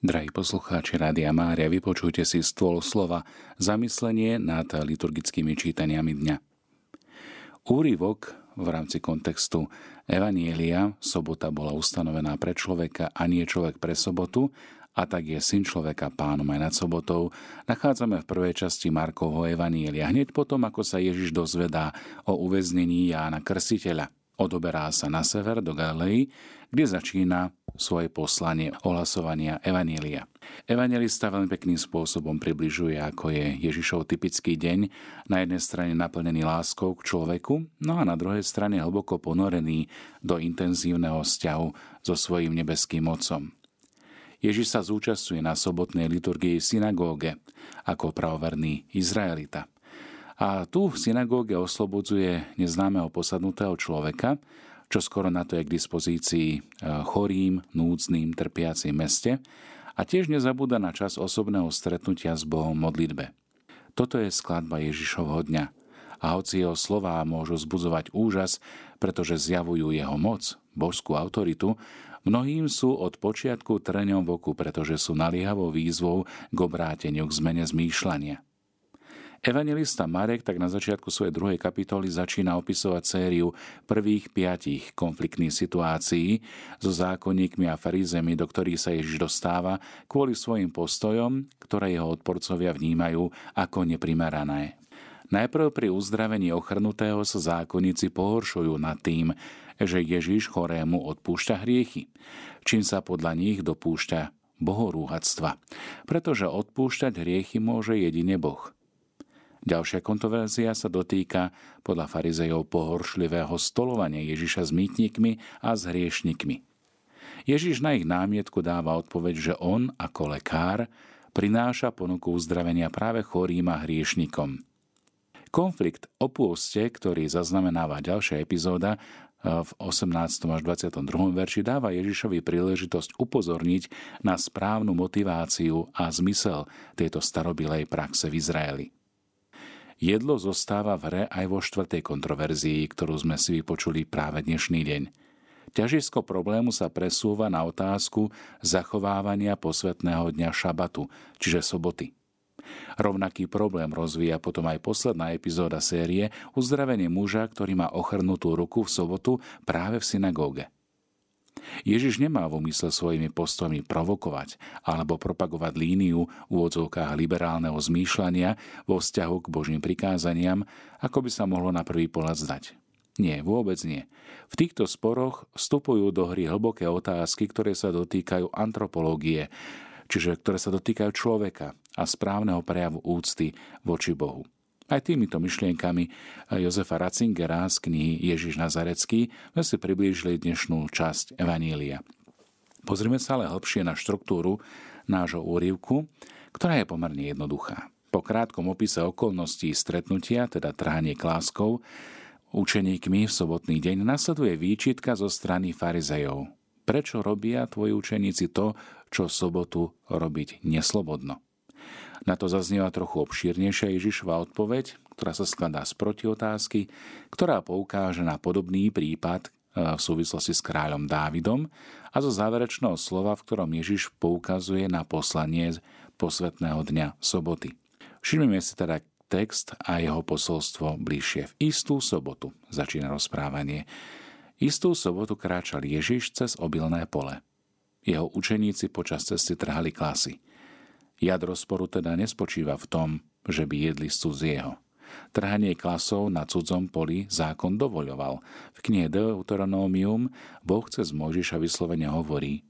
Drahí poslucháči Rádia Mária, vypočujte si stôl slova zamyslenie nad liturgickými čítaniami dňa. Úrivok v rámci kontextu Evanielia, sobota bola ustanovená pre človeka a nie človek pre sobotu, a tak je syn človeka pánom aj nad sobotou, nachádzame v prvej časti Markovho Evanielia, hneď potom, ako sa Ježiš dozvedá o uväznení Jána Krstiteľa. Odoberá sa na sever do Galilei, kde začína svoje poslanie ohlasovania Evanielia. Evangelista veľmi pekným spôsobom približuje, ako je Ježišov typický deň, na jednej strane naplnený láskou k človeku, no a na druhej strane hlboko ponorený do intenzívneho vzťahu so svojím nebeským mocom. Ježiš sa zúčastňuje na sobotnej liturgii synagóge ako pravoverný Izraelita – a tu v synagóge oslobodzuje neznámeho posadnutého človeka, čo skoro na to je k dispozícii e, chorým, núdznym, trpiacim meste a tiež nezabúda na čas osobného stretnutia s Bohom modlitbe. Toto je skladba Ježišovho dňa. A hoci jeho slová môžu zbudzovať úžas, pretože zjavujú jeho moc, božskú autoritu, mnohým sú od počiatku trňom v oku, pretože sú naliehavou výzvou k obráteniu, k zmene zmýšľania. Evangelista Marek tak na začiatku svojej druhej kapitoly začína opisovať sériu prvých piatich konfliktných situácií so zákonníkmi a farizemi, do ktorých sa Ježiš dostáva kvôli svojim postojom, ktoré jeho odporcovia vnímajú ako neprimerané. Najprv pri uzdravení ochrnutého sa zákonníci pohoršujú nad tým, že Ježiš chorému odpúšťa hriechy, čím sa podľa nich dopúšťa bohorúhactva, pretože odpúšťať hriechy môže jedine Boh – Ďalšia kontroverzia sa dotýka podľa farizejov pohoršlivého stolovania Ježiša s mýtnikmi a s hriešnikmi. Ježiš na ich námietku dáva odpoveď, že on ako lekár prináša ponuku uzdravenia práve chorým a hriešnikom. Konflikt o pôste, ktorý zaznamenáva ďalšia epizóda, v 18. až 22. verši dáva Ježišovi príležitosť upozorniť na správnu motiváciu a zmysel tejto starobilej praxe v Izraeli. Jedlo zostáva v hre aj vo štvrtej kontroverzii, ktorú sme si vypočuli práve dnešný deň. Ťažisko problému sa presúva na otázku zachovávania posvetného dňa šabatu, čiže soboty. Rovnaký problém rozvíja potom aj posledná epizóda série uzdravenie muža, ktorý má ochrnutú ruku v sobotu práve v synagóge. Ježiš nemá v úmysle svojimi postojmi provokovať alebo propagovať líniu v úvodzovkách liberálneho zmýšľania vo vzťahu k Božím prikázaniam, ako by sa mohlo na prvý pohľad zdať. Nie, vôbec nie. V týchto sporoch vstupujú do hry hlboké otázky, ktoré sa dotýkajú antropológie, čiže ktoré sa dotýkajú človeka a správneho prejavu úcty voči Bohu. Aj týmito myšlienkami Jozefa Ratzingera z knihy Ježiš Nazarecký sme si priblížili dnešnú časť Evanília. Pozrime sa ale hlbšie na štruktúru nášho úrivku, ktorá je pomerne jednoduchá. Po krátkom opise okolností stretnutia, teda trhanie kláskov, učeníkmi v sobotný deň nasleduje výčitka zo strany farizejov. Prečo robia tvoji učeníci to, čo sobotu robiť neslobodno? Na to zaznieva trochu obšírnejšia Ježišova odpoveď, ktorá sa skladá z protiotázky, ktorá poukáže na podobný prípad e, v súvislosti s kráľom Dávidom a zo záverečného slova, v ktorom Ježiš poukazuje na poslanie posvetného dňa soboty. Všimneme si teda text a jeho posolstvo bližšie. V istú sobotu začína rozprávanie. Istú sobotu kráčal Ježiš cez obilné pole. Jeho učeníci počas cesty trhali klasy. Jadro sporu teda nespočíva v tom, že by jedli z cudzieho. Trhanie klasov na cudzom poli zákon dovoľoval. V knihe Deuteronomium Boh cez Mojžiša vyslovene hovorí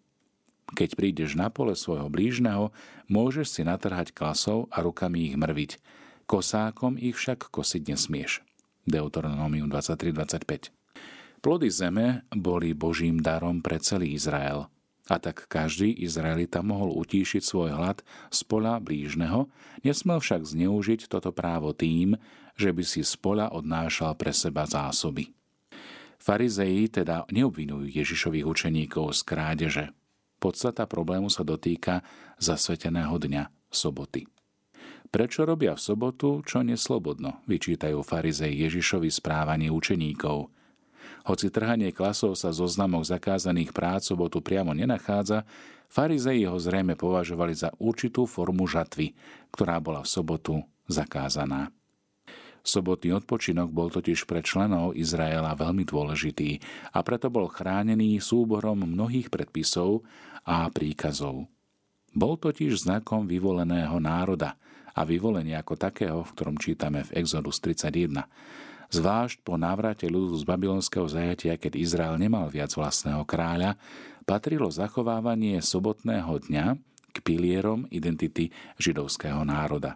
Keď prídeš na pole svojho blížneho, môžeš si natrhať klasov a rukami ich mrviť. Kosákom ich však kosiť nesmieš. Deuteronomium 23.25 Plody zeme boli Božím darom pre celý Izrael – a tak každý Izraelita mohol utíšiť svoj hlad z pola blížneho, nesmel však zneužiť toto právo tým, že by si z pola odnášal pre seba zásoby. Farizeji teda neobvinujú Ježišových učeníkov z krádeže. Podstata problému sa dotýka zasveteného dňa soboty. Prečo robia v sobotu, čo neslobodno, vyčítajú farizej Ježišovi správanie učeníkov – Hoci trhanie klasov sa zo znamok zakázaných prác sobotu priamo nenachádza, farizei ho zrejme považovali za určitú formu žatvy, ktorá bola v sobotu zakázaná. Sobotný odpočinok bol totiž pre členov Izraela veľmi dôležitý a preto bol chránený súborom mnohých predpisov a príkazov. Bol totiž znakom vyvoleného národa a vyvolenia ako takého, v ktorom čítame v Exodus 31. Zvlášť po návrate ľudu z babylonského zajatia, keď Izrael nemal viac vlastného kráľa, patrilo zachovávanie sobotného dňa k pilierom identity židovského národa.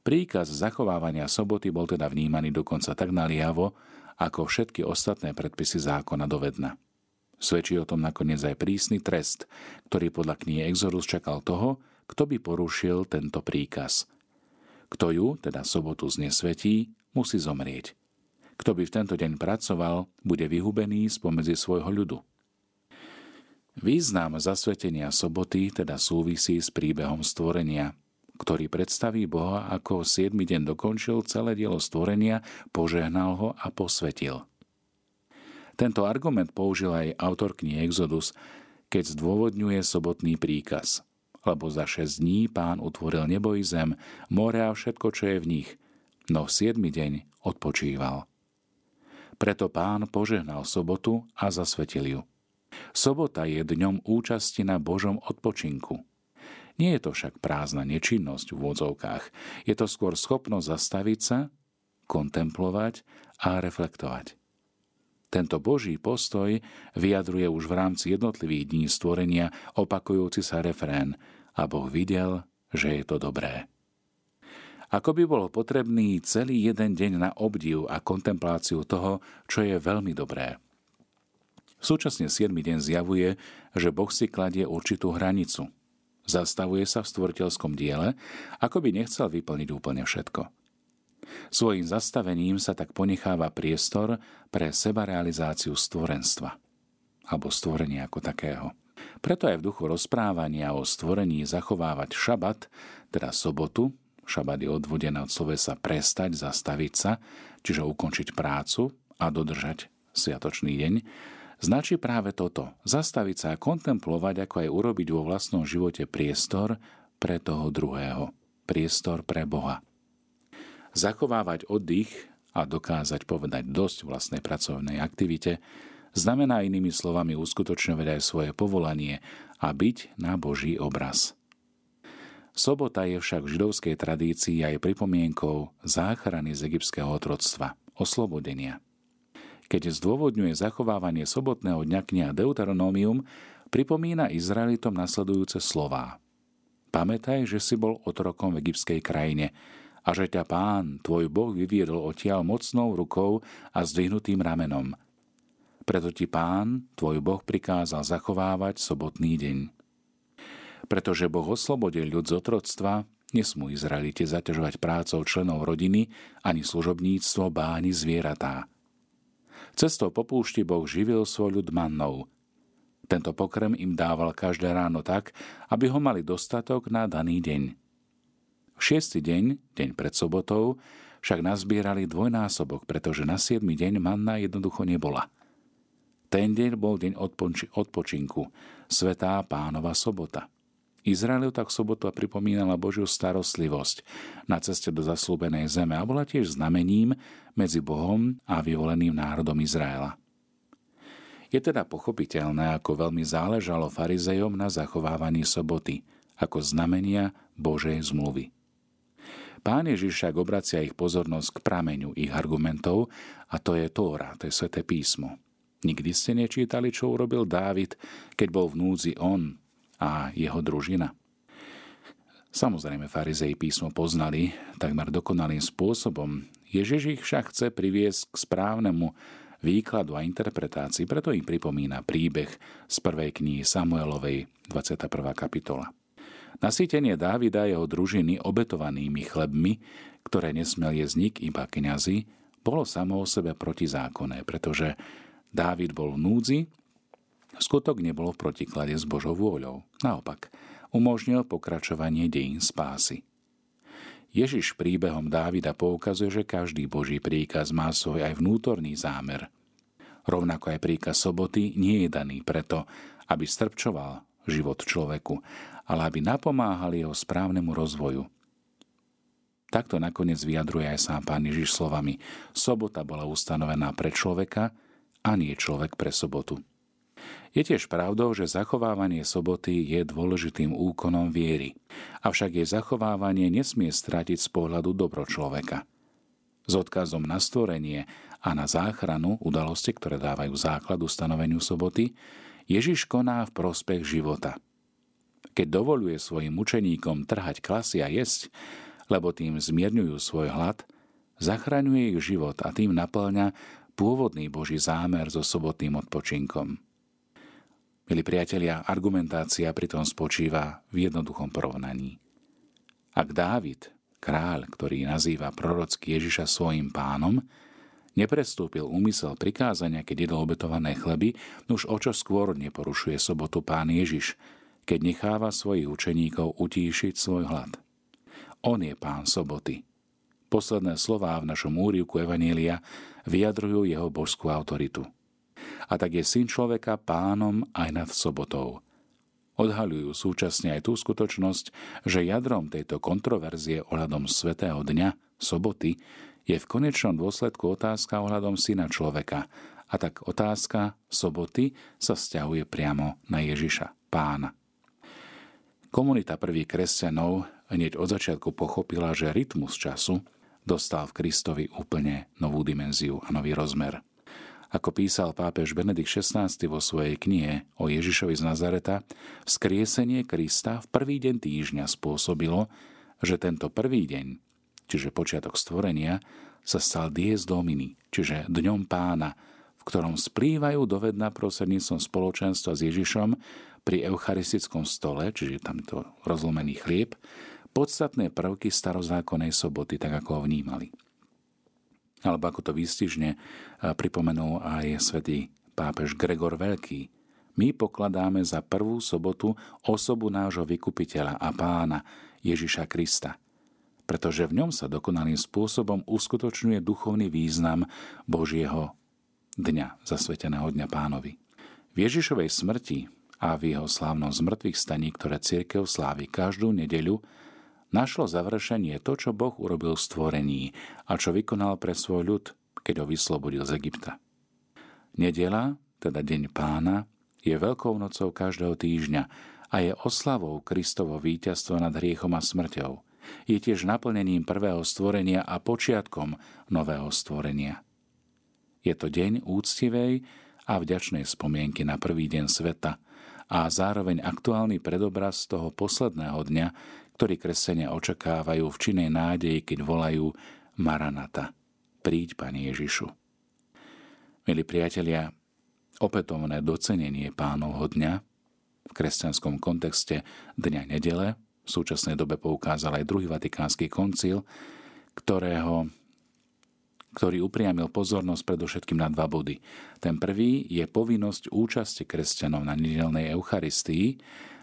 Príkaz zachovávania soboty bol teda vnímaný dokonca tak naliavo, ako všetky ostatné predpisy zákona dovedna. Svedčí o tom nakoniec aj prísny trest, ktorý podľa knihy Exodus čakal toho, kto by porušil tento príkaz. Kto ju, teda sobotu znesvetí, musí zomrieť. Kto by v tento deň pracoval, bude vyhubený spomedzi svojho ľudu. Význam zasvetenia soboty teda súvisí s príbehom stvorenia, ktorý predstaví Boha, ako 7 deň dokončil celé dielo stvorenia, požehnal ho a posvetil. Tento argument použil aj autor knihy Exodus, keď zdôvodňuje sobotný príkaz. Lebo za 6 dní pán utvoril nebo i zem, more a všetko, čo je v nich, no v 7 deň odpočíval. Preto pán požehnal sobotu a zasvetil ju. Sobota je dňom účasti na Božom odpočinku – nie je to však prázdna nečinnosť v úvodzovkách. Je to skôr schopnosť zastaviť sa, kontemplovať a reflektovať. Tento Boží postoj vyjadruje už v rámci jednotlivých dní stvorenia opakujúci sa refrén a Boh videl, že je to dobré. Ako by bolo potrebný celý jeden deň na obdiv a kontempláciu toho, čo je veľmi dobré. Súčasne 7. deň zjavuje, že Boh si kladie určitú hranicu – Zastavuje sa v stvoriteľskom diele, ako by nechcel vyplniť úplne všetko. Svojím zastavením sa tak ponecháva priestor pre sebarealizáciu stvorenstva alebo stvorenia ako takého. Preto aj v duchu rozprávania o stvorení zachovávať šabat, teda sobotu, šabat je odvodené od slovesa prestať, zastaviť sa, čiže ukončiť prácu a dodržať sviatočný deň, značí práve toto. Zastaviť sa a kontemplovať, ako aj urobiť vo vlastnom živote priestor pre toho druhého. Priestor pre Boha. Zachovávať oddych a dokázať povedať dosť vlastnej pracovnej aktivite znamená inými slovami uskutočňovať aj svoje povolanie a byť na Boží obraz. Sobota je však v židovskej tradícii aj pripomienkou záchrany z egyptského otroctva, oslobodenia – keď zdôvodňuje zachovávanie sobotného dňa kniha Deuteronómium, pripomína Izraelitom nasledujúce slová. Pamätaj, že si bol otrokom v egyptskej krajine a že ťa pán, tvoj Boh, vyviedol odtiaľ mocnou rukou a zdvihnutým ramenom. Preto ti pán, tvoj Boh, prikázal zachovávať sobotný deň. Pretože Boh oslobodil ľud z otroctva, nesmú Izraelite zaťažovať prácou členov rodiny, ani služobníctvo, báni zvieratá – Cestou po púšti Boh živil svoj ľud mannou. Tento pokrm im dával každé ráno tak, aby ho mali dostatok na daný deň. V šiestý deň, deň pred sobotou, však nazbierali dvojnásobok, pretože na siedmy deň manna jednoducho nebola. Ten deň bol deň odpočinku, svetá pánova sobota. Izraelu tak sobota pripomínala Božiu starostlivosť na ceste do zaslúbenej zeme a bola tiež znamením medzi Bohom a vyvoleným národom Izraela. Je teda pochopiteľné, ako veľmi záležalo farizejom na zachovávaní soboty, ako znamenia Božej zmluvy. Pán Ježiš však obracia ich pozornosť k prameňu ich argumentov a to je Tóra, to je Sveté písmo. Nikdy ste nečítali, čo urobil Dávid, keď bol v núdzi on, a jeho družina. Samozrejme, farizei písmo poznali takmer dokonalým spôsobom. Ježiš ich však chce priviesť k správnemu výkladu a interpretácii, preto im pripomína príbeh z prvej knihy Samuelovej, 21. kapitola. Nasýtenie Dávida a jeho družiny obetovanými chlebmi, ktoré nesmel jesť nik iba kňazi, bolo samo o sebe protizákonné, pretože Dávid bol v núdzi Skutok nebolo v protiklade s Božou vôľou. Naopak, umožnil pokračovanie dejín spásy. Ježiš príbehom Dávida poukazuje, že každý Boží príkaz má svoj aj vnútorný zámer. Rovnako aj príkaz soboty nie je daný preto, aby strpčoval život človeku, ale aby napomáhal jeho správnemu rozvoju. Takto nakoniec vyjadruje aj sám pán Ježiš slovami Sobota bola ustanovená pre človeka a nie človek pre sobotu. Je tiež pravdou, že zachovávanie soboty je dôležitým úkonom viery, avšak jej zachovávanie nesmie stratiť z pohľadu dobro človeka. S odkazom na stvorenie a na záchranu udalosti, ktoré dávajú základ ustanoveniu soboty, Ježiš koná v prospech života. Keď dovoluje svojim učeníkom trhať klasy a jesť, lebo tým zmierňujú svoj hlad, zachraňuje ich život a tým naplňa pôvodný Boží zámer so sobotným odpočinkom. Milí priatelia, argumentácia pritom spočíva v jednoduchom porovnaní. Ak Dávid, kráľ, ktorý nazýva prorocky Ježiša svojim pánom, neprestúpil úmysel prikázania, keď jedol obetované chleby, už o čo skôr neporušuje sobotu pán Ježiš, keď necháva svojich učeníkov utíšiť svoj hlad. On je pán soboty. Posledné slová v našom úrivku Evanielia vyjadrujú jeho božskú autoritu. A tak je syn človeka pánom aj nad sobotou. Odhaľujú súčasne aj tú skutočnosť, že jadrom tejto kontroverzie ohľadom svetého dňa, soboty, je v konečnom dôsledku otázka ohľadom syna človeka. A tak otázka soboty sa vzťahuje priamo na Ježiša, pána. Komunita prvých kresťanov hneď od začiatku pochopila, že rytmus času dostal v Kristovi úplne novú dimenziu a nový rozmer. Ako písal pápež Benedikt XVI vo svojej knihe o Ježišovi z Nazareta, vzkriesenie Krista v prvý deň týždňa spôsobilo, že tento prvý deň čiže počiatok stvorenia, sa stal dies domini, čiže dňom pána, v ktorom splývajú do vedna prostredníctvom spoločenstva s Ježišom pri eucharistickom stole, čiže tam to rozlomený chlieb, podstatné prvky starozákonnej soboty, tak ako ho vnímali. Alebo ako to výstižne pripomenul aj svätý pápež Gregor Veľký. My pokladáme za prvú sobotu osobu nášho vykupiteľa a pána Ježiša Krista – pretože v ňom sa dokonalým spôsobom uskutočňuje duchovný význam Božieho dňa, zasveteného dňa pánovi. V Ježišovej smrti a v jeho slávnom zmrtvých staní, ktoré církev slávi každú nedeľu, našlo završenie to, čo Boh urobil v stvorení a čo vykonal pre svoj ľud, keď ho vyslobodil z Egypta. Nedela, teda Deň pána, je veľkou nocou každého týždňa a je oslavou Kristovo víťazstvo nad hriechom a smrťou – je tiež naplnením prvého stvorenia a počiatkom nového stvorenia. Je to deň úctivej a vďačnej spomienky na prvý deň sveta a zároveň aktuálny predobraz toho posledného dňa, ktorý kresenia očakávajú v činej nádeji, keď volajú Maranata. Príď, Pane Ježišu. Milí priatelia, opätovné docenenie pánovho dňa v kresťanskom kontexte Dňa nedele v súčasnej dobe poukázal aj druhý vatikánsky koncil, ktorého, ktorý upriamil pozornosť predovšetkým na dva body. Ten prvý je povinnosť účasti kresťanov na nedelnej Eucharistii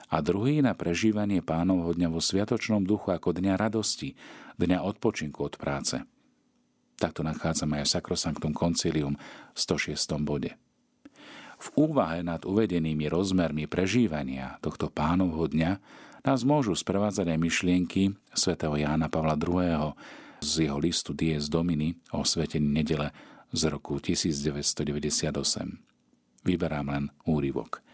a druhý na prežívanie pánovho dňa vo sviatočnom duchu ako dňa radosti, dňa odpočinku od práce. Takto nachádzame aj v Sacrosanctum Concilium v 106. bode. V úvahe nad uvedenými rozmermi prežívania tohto pánovho dňa nás môžu sprevádzať aj myšlienky svätého Jána Pavla II. z jeho listu Dies Domini o svetení nedele z roku 1998. Vyberám len úryvok.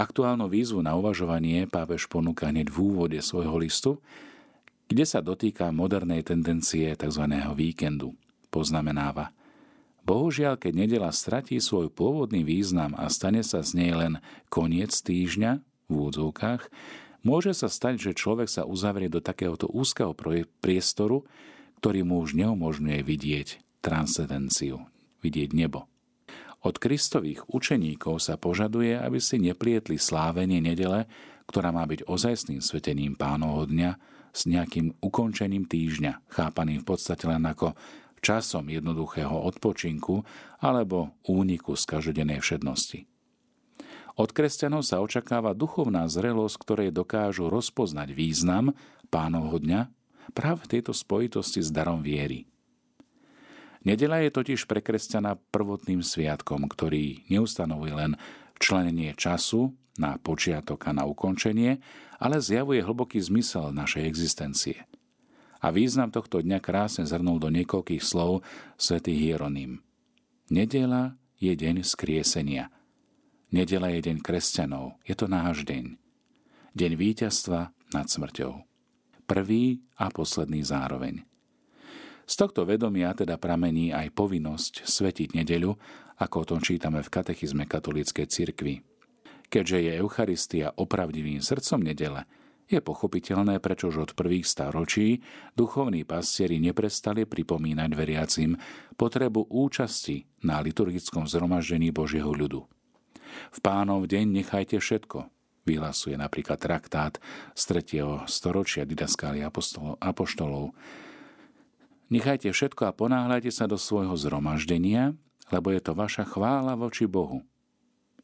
Aktuálnu výzvu na uvažovanie pápež ponúka hneď v úvode svojho listu, kde sa dotýka modernej tendencie tzv. víkendu. Poznamenáva, Bohužiaľ, keď nedela stratí svoj pôvodný význam a stane sa z nej len koniec týždňa, v úvodzovkách, Môže sa stať, že človek sa uzavrie do takéhoto úzkeho priestoru, ktorý mu už neumožňuje vidieť transcendenciu, vidieť nebo. Od kristových učeníkov sa požaduje, aby si neplietli slávenie nedele, ktorá má byť ozajstným svetením pánovho dňa s nejakým ukončením týždňa, chápaným v podstate len ako časom jednoduchého odpočinku alebo úniku z každodennej všednosti. Od kresťanov sa očakáva duchovná zrelosť, ktorej dokážu rozpoznať význam pánovho dňa práve v tejto spojitosti s darom viery. Nedela je totiž pre kresťana prvotným sviatkom, ktorý neustanovuje len členenie času na počiatok a na ukončenie, ale zjavuje hlboký zmysel našej existencie. A význam tohto dňa krásne zhrnul do niekoľkých slov svätý Hieronym. Nedela je deň skriesenia. Nedela je deň kresťanov. Je to náš deň. Deň víťazstva nad smrťou. Prvý a posledný zároveň. Z tohto vedomia teda pramení aj povinnosť svetiť nedeľu, ako o tom čítame v katechizme katolíckej cirkvi. Keďže je Eucharistia opravdivým srdcom nedele, je pochopiteľné, prečo už od prvých staročí duchovní pastieri neprestali pripomínať veriacim potrebu účasti na liturgickom zhromaždení Božieho ľudu. V pánov deň nechajte všetko, vyhlasuje napríklad traktát z 3. storočia Didaskália apoštolov. Nechajte všetko a ponáhľajte sa do svojho zhromaždenia, lebo je to vaša chvála voči Bohu.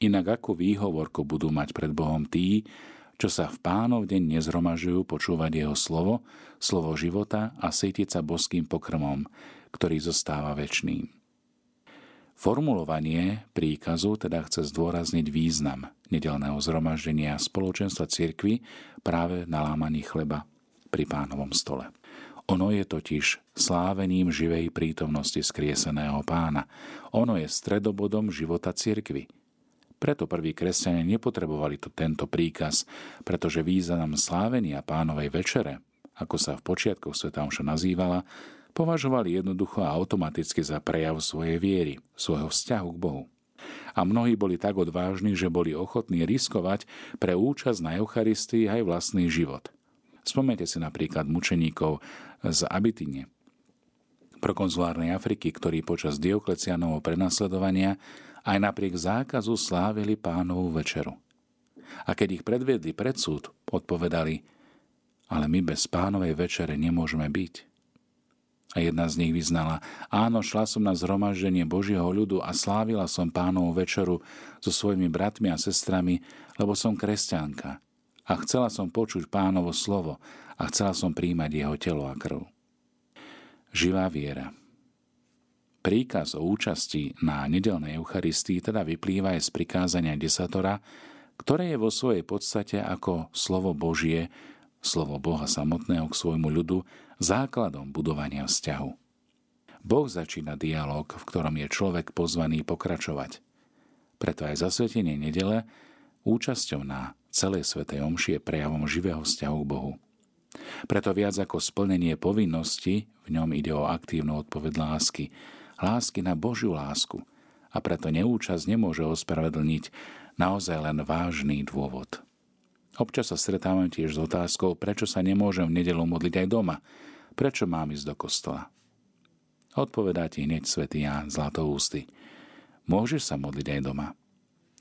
Inak akú výhovorku budú mať pred Bohom tí, čo sa v pánov deň nezhromažujú počúvať jeho slovo, slovo života a sytiť sa boským pokrmom, ktorý zostáva väčšným. Formulovanie príkazu teda chce zdôrazniť význam nedelného zhromaždenia spoločenstva cirkvy práve na lámaní chleba pri pánovom stole. Ono je totiž slávením živej prítomnosti skrieseného pána. Ono je stredobodom života cirkvy – preto prví kresťania nepotrebovali to, tento príkaz, pretože význam slávenia pánovej večere, ako sa v počiatkoch Sveta Omša nazývala, považovali jednoducho a automaticky za prejav svojej viery, svojho vzťahu k Bohu. A mnohí boli tak odvážni, že boli ochotní riskovať pre účasť na Eucharistii aj vlastný život. Spomnite si napríklad mučeníkov z Abitine, prokonzulárnej Afriky, ktorí počas Dioklecianovho prenasledovania aj napriek zákazu slávili pánovú večeru. A keď ich predviedli pred súd, odpovedali, ale my bez pánovej večere nemôžeme byť. A jedna z nich vyznala, áno, šla som na zhromaždenie Božieho ľudu a slávila som pánovú večeru so svojimi bratmi a sestrami, lebo som kresťanka a chcela som počuť pánovo slovo a chcela som príjmať jeho telo a krv. Živá viera. Príkaz o účasti na nedelnej Eucharistii teda vyplýva aj z prikázania desatora, ktoré je vo svojej podstate ako slovo Božie, slovo Boha samotného k svojmu ľudu, základom budovania vzťahu. Boh začína dialog, v ktorom je človek pozvaný pokračovať. Preto aj zasvetenie nedele účasťou na celej svetej omši je prejavom živého vzťahu k Bohu. Preto viac ako splnenie povinnosti, v ňom ide o aktívnu odpoveď lásky, lásky na Božiu lásku a preto neúčasť nemôže ospravedlniť naozaj len vážny dôvod. Občas sa stretávam tiež s otázkou, prečo sa nemôžem v nedelu modliť aj doma, prečo mám ísť do kostola. Odpovedá ti hneď svätý Ján Zlatoústy. Môžeš sa modliť aj doma.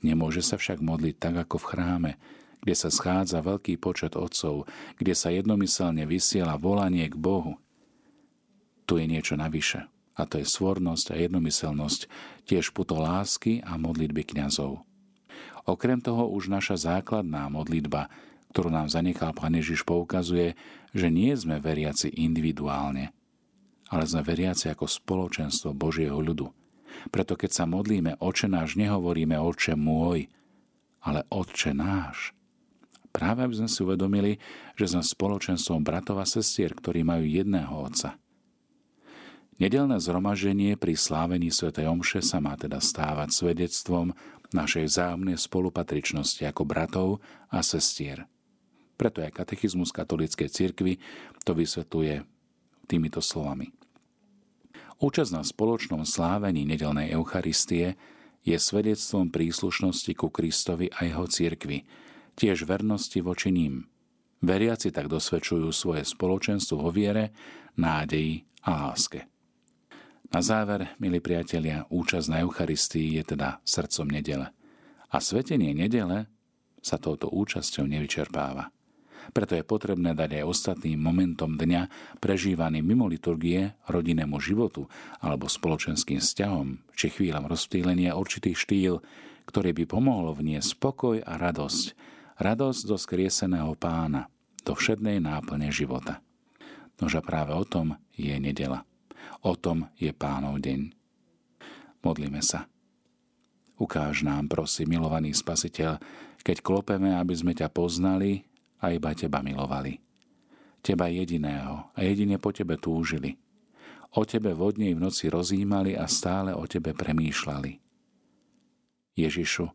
Nemôže sa však modliť tak ako v chráme, kde sa schádza veľký počet otcov, kde sa jednomyselne vysiela volanie k Bohu. Tu je niečo navyše a to je svornosť a jednomyselnosť, tiež puto lásky a modlitby kňazov. Okrem toho už naša základná modlitba, ktorú nám zanechal Pán Ježiš, poukazuje, že nie sme veriaci individuálne, ale sme veriaci ako spoločenstvo Božieho ľudu. Preto keď sa modlíme Oče náš, nehovoríme Oče môj, ale Otče náš. Práve aby sme si uvedomili, že sme spoločenstvom bratov a sestier, ktorí majú jedného Otca – Nedelné zhromaženie pri slávení Sv. Omše sa má teda stávať svedectvom našej vzájomnej spolupatričnosti ako bratov a sestier. Preto aj katechizmus katolíckej cirkvi to vysvetľuje týmito slovami. Účasť na spoločnom slávení nedelnej Eucharistie je svedectvom príslušnosti ku Kristovi a jeho cirkvi, tiež vernosti voči ním. Veriaci tak dosvedčujú svoje spoločenstvo vo viere, nádeji a láske. Na záver, milí priatelia, účasť na Eucharistii je teda srdcom nedele. A svetenie nedele sa touto účasťou nevyčerpáva. Preto je potrebné dať aj ostatným momentom dňa prežívaný mimo liturgie, rodinnému životu alebo spoločenským vzťahom či chvíľam rozptýlenia určitý štýl, ktorý by pomohlo vniesť spokoj a radosť. Radosť do skrieseného pána, do všednej náplne života. Nože práve o tom je nedela O tom je pánov deň. Modlíme sa. Ukáž nám, prosím, milovaný spasiteľ, keď klopeme, aby sme ťa poznali a iba teba milovali. Teba jediného a jedine po tebe túžili. O tebe vodne v noci rozímali a stále o tebe premýšľali. Ježišu,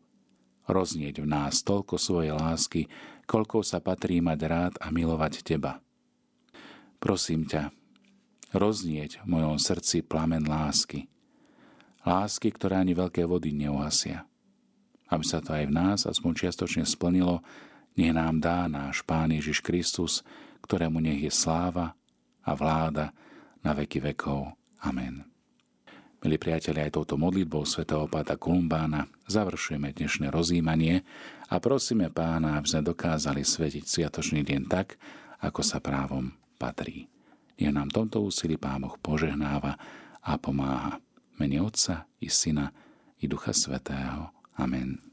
roznieť v nás toľko svojej lásky, koľko sa patrí mať rád a milovať teba. Prosím ťa, roznieť v mojom srdci plamen lásky. Lásky, ktorá ani veľké vody neuhasia. Aby sa to aj v nás aspoň čiastočne splnilo, nech nám dá náš Pán Ježiš Kristus, ktorému nech je sláva a vláda na veky vekov. Amen. Milí priatelia, aj touto modlitbou svätého Páta Kolumbána završujeme dnešné rozímanie a prosíme Pána, aby sme dokázali svetiť sviatočný deň tak, ako sa právom patrí. Nech nám tomto úsilí Pán Boh požehnáva a pomáha. Mene Otca i Syna i Ducha Svetého. Amen.